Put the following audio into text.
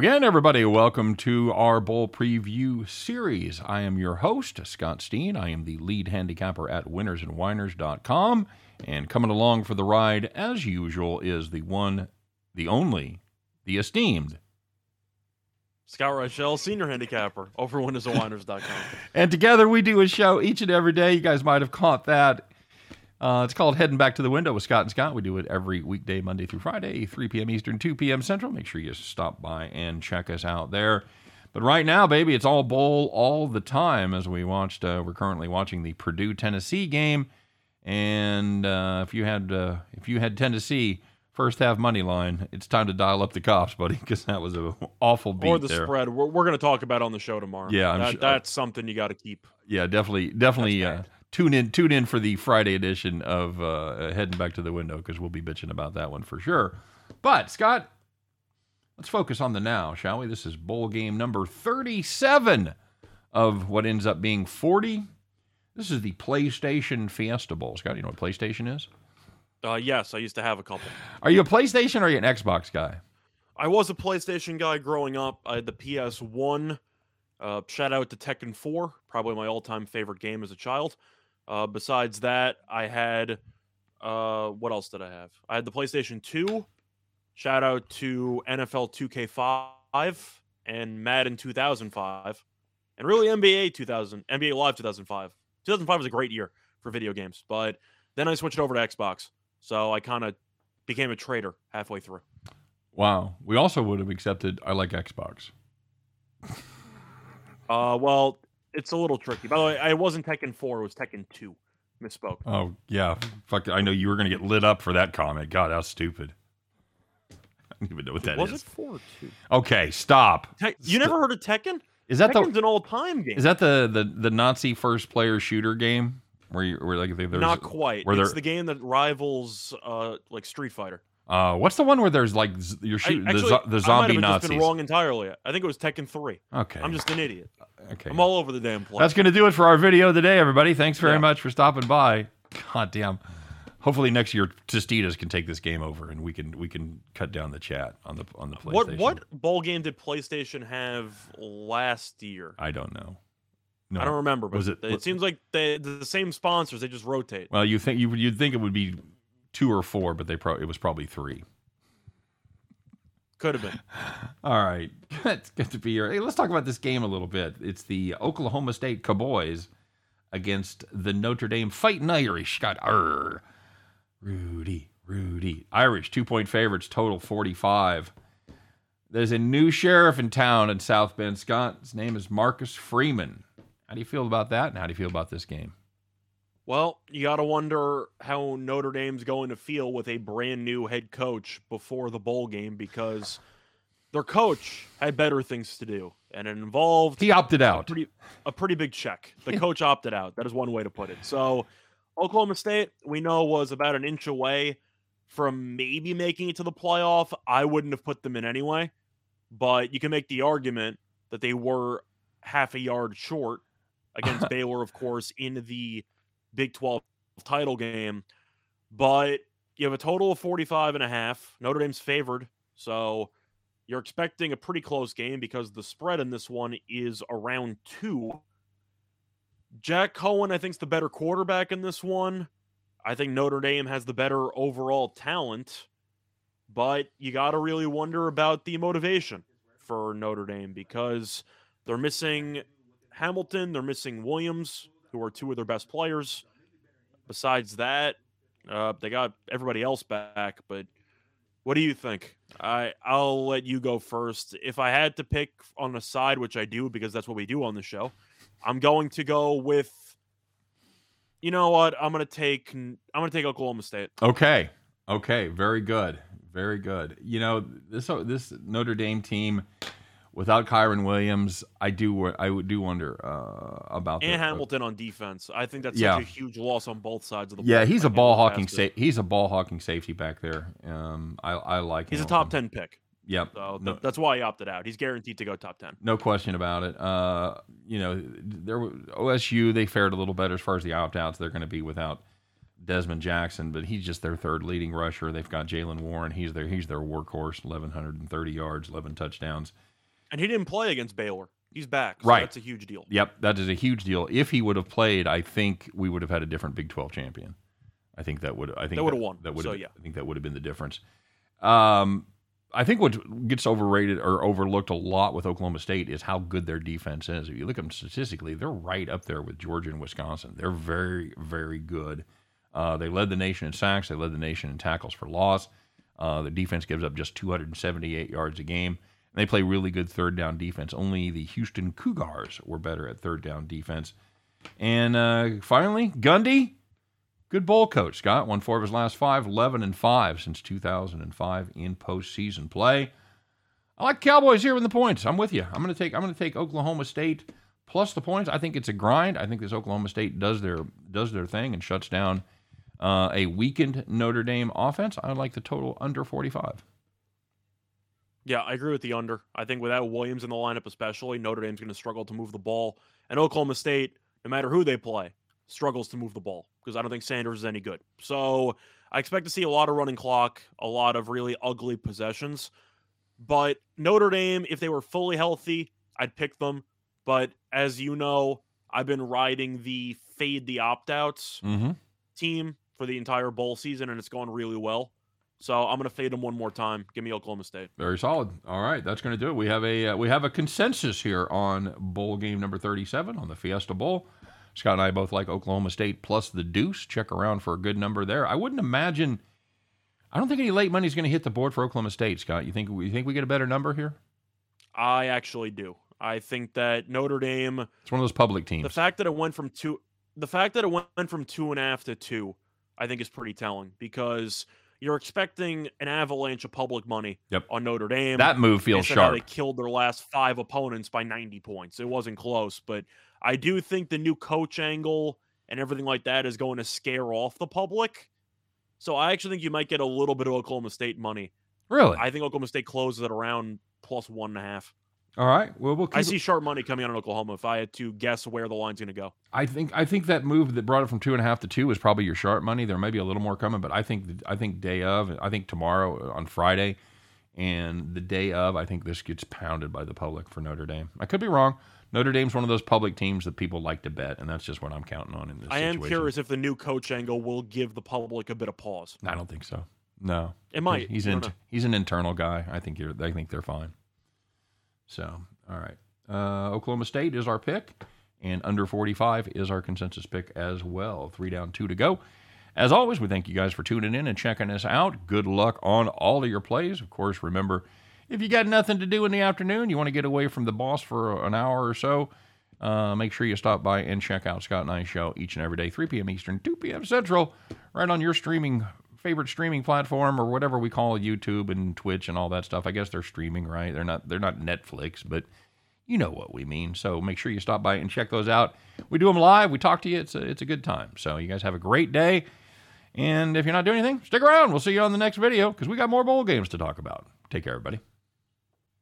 again, everybody. Welcome to our bowl preview series. I am your host, Scott Steen. I am the lead handicapper at winnersandwhiners.com. And coming along for the ride, as usual, is the one, the only, the esteemed Scott Rochelle, senior handicapper over winnersandwhiners.com. and together we do a show each and every day. You guys might have caught that. Uh, it's called Heading Back to the Window with Scott and Scott. We do it every weekday, Monday through Friday, 3 p.m. Eastern, 2 p.m. Central. Make sure you stop by and check us out there. But right now, baby, it's all bowl all the time as we watched. Uh, we're currently watching the Purdue Tennessee game, and uh, if you had uh, if you had Tennessee first half money line, it's time to dial up the cops, buddy, because that was an awful beat or the there. spread. We're, we're going to talk about on the show tomorrow. Yeah, I'm That- sure- that's something you got to keep. Yeah, definitely, definitely. Tune in, tune in for the Friday edition of uh, heading back to the window because we'll be bitching about that one for sure. But Scott, let's focus on the now, shall we? This is bowl game number thirty-seven of what ends up being forty. This is the PlayStation Fiesta Bowl. Scott, you know what PlayStation is? Uh, yes, I used to have a couple. Are you a PlayStation or are you an Xbox guy? I was a PlayStation guy growing up. I had the PS1. Uh, shout out to Tekken 4, probably my all-time favorite game as a child. Uh, besides that, I had uh, what else did I have? I had the PlayStation 2. Shout out to NFL 2K5 and Madden 2005, and really NBA 2000, NBA Live 2005. 2005 was a great year for video games, but then I switched over to Xbox, so I kind of became a traitor halfway through. Wow. We also would have accepted. I like Xbox. Uh, well, it's a little tricky. By the way, I wasn't Tekken 4, it was Tekken 2. Misspoke. Oh yeah, fuck! I know you were gonna get lit up for that comment. God, how stupid! I don't even know what that was it 4 or 2? Okay, stop. Te- you never heard of Tekken? Is that Tekken's the an all-time game. is that the the the Nazi first player shooter game where you where like there's Not quite. where It's the game that rivals uh like Street Fighter. Uh what's the one where there's like z- you're I- shooting actually, the, zo- the I might zombie have just been wrong entirely. I think it was Tekken 3. Okay, I'm just an idiot. okay. I'm all over the damn place. That's gonna do it for our video today, everybody. Thanks very Yeah. much for stopping by. God damn. Hopefully next year Tostitos can take this game over and we can we can cut down the chat on the on the PlayStation. what what bowl game did PlayStation have last year? I don't know. No. I don't remember, but Was it- it, seems like they the same sponsors. They just rotate. Well, you think you you'd think it would be two or four, but they pro- it was probably three. Could have been. All right, it's good to be here. Hey, let's talk about this game a little bit. It's the Oklahoma State Cowboys against the Notre Dame Fighting Irish. Got er, Rudy, Rudy, Irish two point favorites, total forty five. There's a new sheriff in town in South Bend, Scott. His name is Marcus Freeman. How do you feel about that? And how do you feel about this game? Well, you got to wonder how Notre Dame's going to feel with a brand new head coach before the bowl game because their coach had better things to do, and it involved He opted a out. pretty a pretty big check. The coach opted out. That is one way to put it. So, Oklahoma State, we know, was about an inch away from maybe making it to the playoff. I wouldn't have put them in anyway, but you can make the argument that they were half a yard short against Baylor, of course, in the Big 12 title game. But you have a total of 45 and a half. Notre Dame's favored. So you're expecting a pretty close game because the spread in this one is around two. Jack Coan, I think, is the better quarterback in this one. I think Notre Dame has the better overall talent, but you got to really wonder about the motivation for Notre Dame because they're missing Hamilton, they're missing Williams, who are two of their best players. Besides that, uh, they got everybody else back. But what do you think? I I'll let you go first. If I had to pick on a side, which I do because that's what we do on the show, I'm going to go with. You know what? I'm gonna take. I'm gonna take Oklahoma State. Okay. Okay. Very good. Very good. You know this this Notre Dame team without Kyren Williams, I do I do wonder uh, about And the- Hamilton on defense. I think that's Yeah. such a huge loss on both sides of the ball. Yeah, he's a ball hawking past it. sa- he's a ball hawking safety back there. Um, I I like. He's a top ten pick, Yep. so no, that's why he opted out. He's guaranteed to go top ten. no question about it. Uh, you know, there OSU they fared a little better as far as the opt outs. They're going to be without Dezmon Jackson, but he's just their third leading rusher. They've got Jaylen Warren. He's their he's their workhorse. Eleven hundred and thirty yards, eleven touchdowns. And he didn't play against Baylor. He's back. So Right. That's a huge deal. Yep, that is a huge deal. If he would have played, I think we would have had a different Big Twelve champion. I think that would. I think That would've won. That would. So, have yeah. I think that would have been the difference. Um, I think what gets overrated or overlooked a lot with Oklahoma State is how good their defense is. If you look at them statistically, they're right up there with Georgia and Wisconsin. They're very, very good. Uh, they led the nation in sacks. They led the nation in tackles for loss. Uh, the defense gives up just 278 yards a game. And they play really good third down defense. Only the Houston Cougars were better at third down defense. And uh, finally, Gundy, good bowl coach. Scott won four of his last five, 11 and five since 2005 in postseason play. I like Cowboys here with the points. I'm with you. I'm going to take I'm going to take Oklahoma State plus the points. I think it's a grind. I think this Oklahoma State does their does their thing and shuts down uh, a weakened Notre Dame offense. I like the total under 45. Yeah, I agree with the under. I think without Williams in the lineup, especially, Notre Dame's going to struggle to move the ball. And Oklahoma State, no matter who they play, struggles to move the ball because I don't think Sanders is any good. So I expect to see a lot of running clock, a lot of really ugly possessions. But Notre Dame, if they were fully healthy, I'd pick them. But as you know, I've been riding the fade the opt outs Mm-hmm. team for the entire bowl season, and it's going really well. So I'm going to fade them one more time. Give me Oklahoma State. Very solid. All right, that's going to do it. We have a uh, we have a consensus here on bowl game number 37 on the Fiesta Bowl. Scott and I both like Oklahoma State plus the deuce. Check around for a good number there. I wouldn't imagine. I don't think any late money is going to hit the board for Oklahoma State. Scott, you think you think we get a better number here? I actually do. I think that Notre Dame, It's one of those public teams. the fact that it went from two, the fact that it went from two and a half to two, I think is pretty telling because you're expecting an avalanche of public money Yep. on Notre Dame. that move feels sharp. They killed their last five opponents by 90 points. It wasn't close, but I do think the new coach angle and everything like that is going to scare off the public. So I actually think you might get a little bit of Oklahoma State money. Really? I think Oklahoma State closes at around plus one and a half. All right. Well, we'll keep I it- see sharp money coming out on Oklahoma if I had to guess where the line's going to go. I think I think that move that brought it from two and a half to two is probably your sharp money. There may be a little more coming, but I think I think day of, I think tomorrow uh, on Friday, and the day of, I think this gets pounded by the public for Notre Dame. I could be wrong. Notre Dame's one of those public teams that people like to bet, and that's just what I'm counting on in this I am curious if the new coach angle will give the public a bit of pause. I don't think so. No, It might. He's in, he's an internal guy. I think you're. I think they're fine. So, all right. Uh, Oklahoma State is our pick, and under 45 is our consensus pick as well. Three down, two to go. As always, we thank you guys for tuning in and checking us out. Good luck on all of your plays. Of course, remember, if you got nothing to do in the afternoon, you want to get away from the boss for an hour or so, uh, make sure you stop by and check out Scott and I show each and every day, 3 p.m. Eastern, 2 p.m. Central, right on your streaming favorite streaming platform or whatever we call YouTube and Twitch and all that stuff. I guess they're streaming, right? They're not they're not Netflix, but you know what we mean. So make sure you stop by and check those out. We do them live. We talk to you. It's a, it's a good time. So you guys have a great day. And if you're not doing anything, stick around. We'll see you on the next video because we got more bowl games to talk about. Take care, everybody.